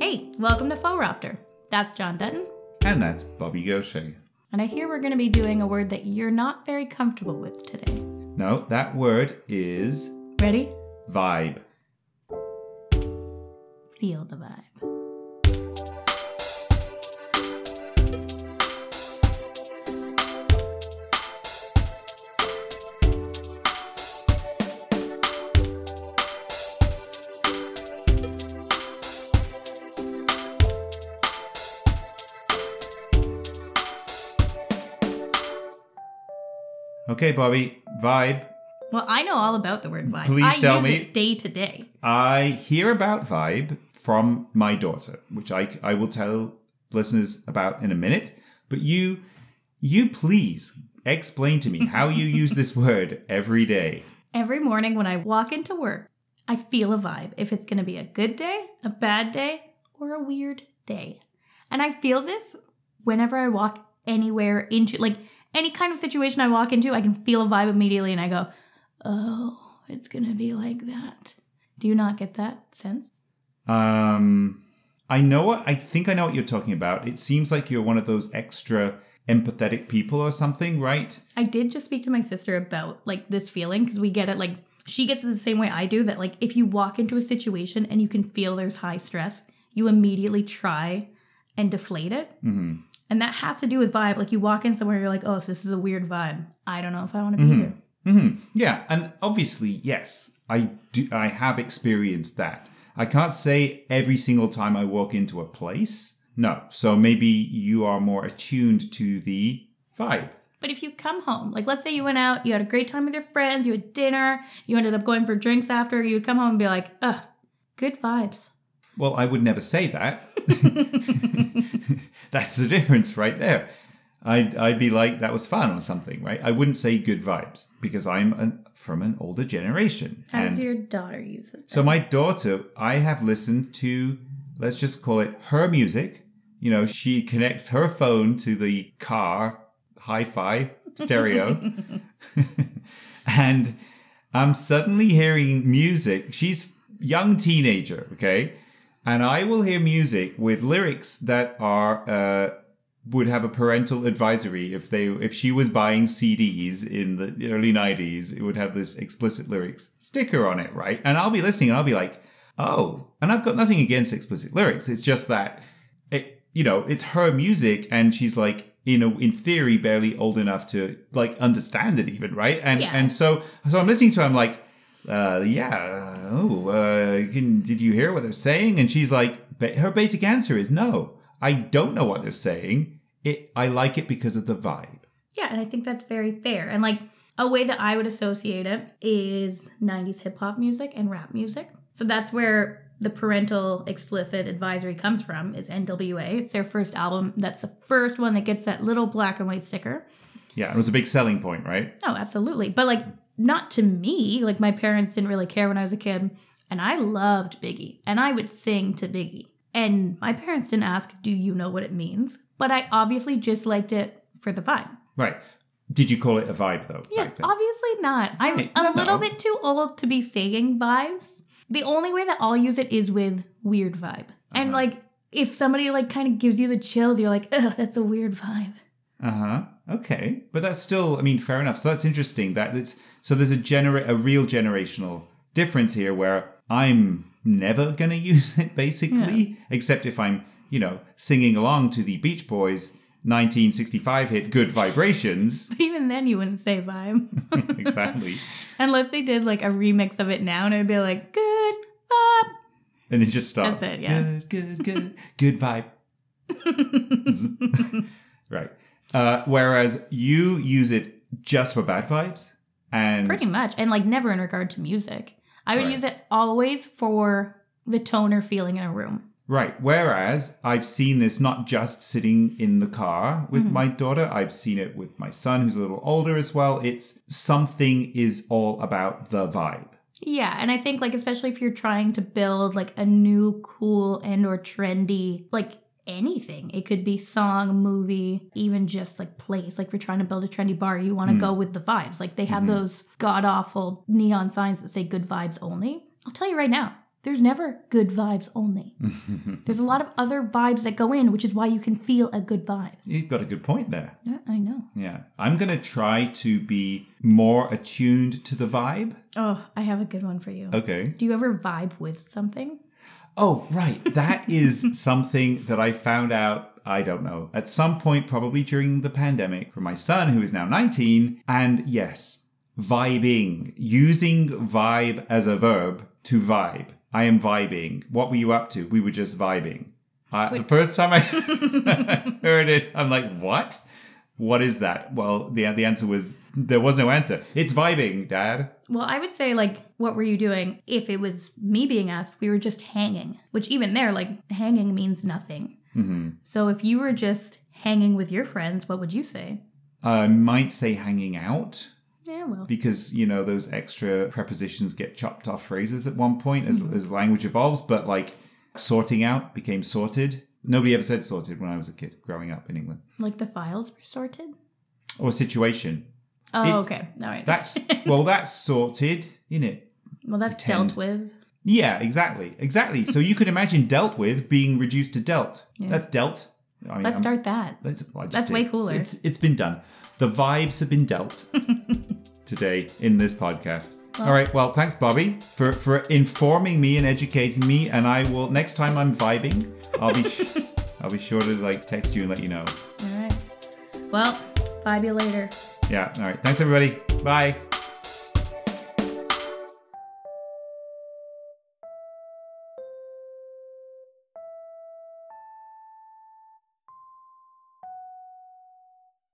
Hey, welcome to Fauxropter. That's John Dutton. And that's Bobbie Gaucher. And I hear we're going to be doing a word that you're not very comfortable with today. No, that word is Ready? vibe. Feel the vibe. Okay, Bobbie, vibe. Well, I know all about the word vibe. Please I tell use me. it day to day. I hear about vibe from my daughter, which I, I will tell listeners about in a minute. But you, you please explain to me how you use this word every day. Every morning when I walk into work, I feel a vibe. If it's going to be a good day, a bad day, or a weird day. And I feel this whenever I walk anywhere into, like any kind of situation I walk into, I can feel a vibe immediately and I go, oh, it's going to be like that. Do you not get that sense? Um, I know what I think I know what you're talking about. It seems like you're one of those extra empathetic people or something, right? I did just speak to my sister about like this feeling because we get it like she gets it the same way I do that like if you walk into a situation and you can feel there's high stress, you immediately try and deflate it. hmm And that has to do with vibe. Like you walk in somewhere, you're like, oh, if this is a weird vibe, I don't know if I want to be here. hmm Yeah, and obviously, yes, I do. I have experienced that. I can't say every single time I walk into a place. No, so maybe you are more attuned to the vibe. But if you come home, like let's say you went out, you had a great time with your friends, you had dinner, you ended up going for drinks after, you would come home and be like, ugh, good vibes. Well, I would never say that. That's the difference right there. I'd, I'd be like, that was fun or something, right? I wouldn't say good vibes because I'm an, from an older generation. How does your daughter use it? So my daughter, I have listened to, let's just call it her music. You know, she connects her phone to the car hi-fi stereo, and I'm suddenly hearing music. She's young teenager, okay, and I will hear music with lyrics that are. Uh, would have a parental advisory if they if she was buying CDs in the early 90s it would have this explicit lyrics sticker on it right and I'll be listening and I'll be like oh and I've got nothing against explicit lyrics it's just that it you know it's her music and she's like you know in theory barely old enough to like understand it even right and Yeah. and so so I'm listening to her, I'm like uh yeah oh uh can, did you hear what they're saying and she's like ba- her basic answer is no I don't know what they're saying. It I like it because of the vibe. Yeah, and I think that's very fair. And like a way that I would associate it is 90s hip hop music and rap music. So that's where the parental explicit advisory comes from is NWA. It's their first album. That's the first one that gets that little black and white sticker. Yeah, it was a big selling point, right? Oh, absolutely. But like not to me. Like my parents didn't really care when I was a kid, and I loved Biggie, and I would sing to Biggie. And my parents didn't ask, "Do you know what it means?" But I obviously just liked it for the vibe. Right. Did you call it a vibe though? Yes, obviously not. I'm Right, a no, little bit too old to be saying vibes. The only way that I'll use it is with weird vibe. And Uh-huh. like if somebody like kind of gives you the chills, you're like, ugh, that's a weird vibe. Uh-huh. Okay. But that's still I mean, fair enough. So that's interesting. That it's so there's a genera- a real generational difference here where I'm never gonna use it basically, except if I'm, you know, singing along to the Beach Boys 1965 hit Good Vibrations. But even then you wouldn't say vibe. exactly. Unless they did like a remix of it now and it'd be like, good vibe. And it just stops. That's it, yeah. Good, good, good, good vibe. right. Uh, whereas you use it just for bad vibes, and Pretty much. And like never in regard to music. I would Right. use it always for the tone or feeling in a room. right. Whereas I've seen this not just sitting in the car with Mm-hmm. my daughter. I've seen it with my son, who's a little older as well. It's something is all about the vibe. Yeah, and I think like especially if you're trying to build like a new cool and or trendy like anything. It could be song, movie, even just like place. Like if you're trying to build a trendy bar, you want to Mm. go with the vibes. Like they have Mhm. those god awful neon signs that say good vibes only. I'll tell you right now, There's never good vibes only. There's a lot of other vibes that go in, which is why you can feel a good vibe. You've got a good point there. Yeah, I know. Yeah. I'm going to try to be more attuned to the vibe. Oh, I have a good one for you. Okay. Do you ever vibe with something? Oh, right. That is something that I found out, I don't know, at some point, probably during the pandemic, from my son, who is now 19. And yes, vibing, using vibe as a verb to vibe. I am vibing. What were you up to? We were just vibing. Uh, the first time I heard it, I'm like, what? What is that? Well, the, the answer was there was no answer. It's vibing, Dad. Well, I would say, like, what were you doing? If it was me being asked, we were just hanging, which even there, like, hanging means nothing. hmm So if you were just hanging with your friends, what would you say? I might say hanging out. Yeah, well. because you know those extra prepositions get chopped off phrases at one point as, as language evolves but like sorting out became sorted nobody ever said sorted when i was a kid growing up in england Like the files were sorted? or situation Oh, It- okay. All right. that's well that's sorted in it well, that's pretend. dealt with. yeah exactly exactly so you could imagine dealt with being reduced to dealt Yeah. that's dealt I mean, Let's I'm- start that. That's, well, That's did. way cooler. It's, it's been done. The vibes have been dealt today in this podcast. All right. Well, thanks, Bobbie, for for informing me and educating me. And I will next time I'm vibing, I'll be I'll be sure to like text you and let you know. All right. Well, vibe you later. Yeah. All right. Thanks, everybody. Bye.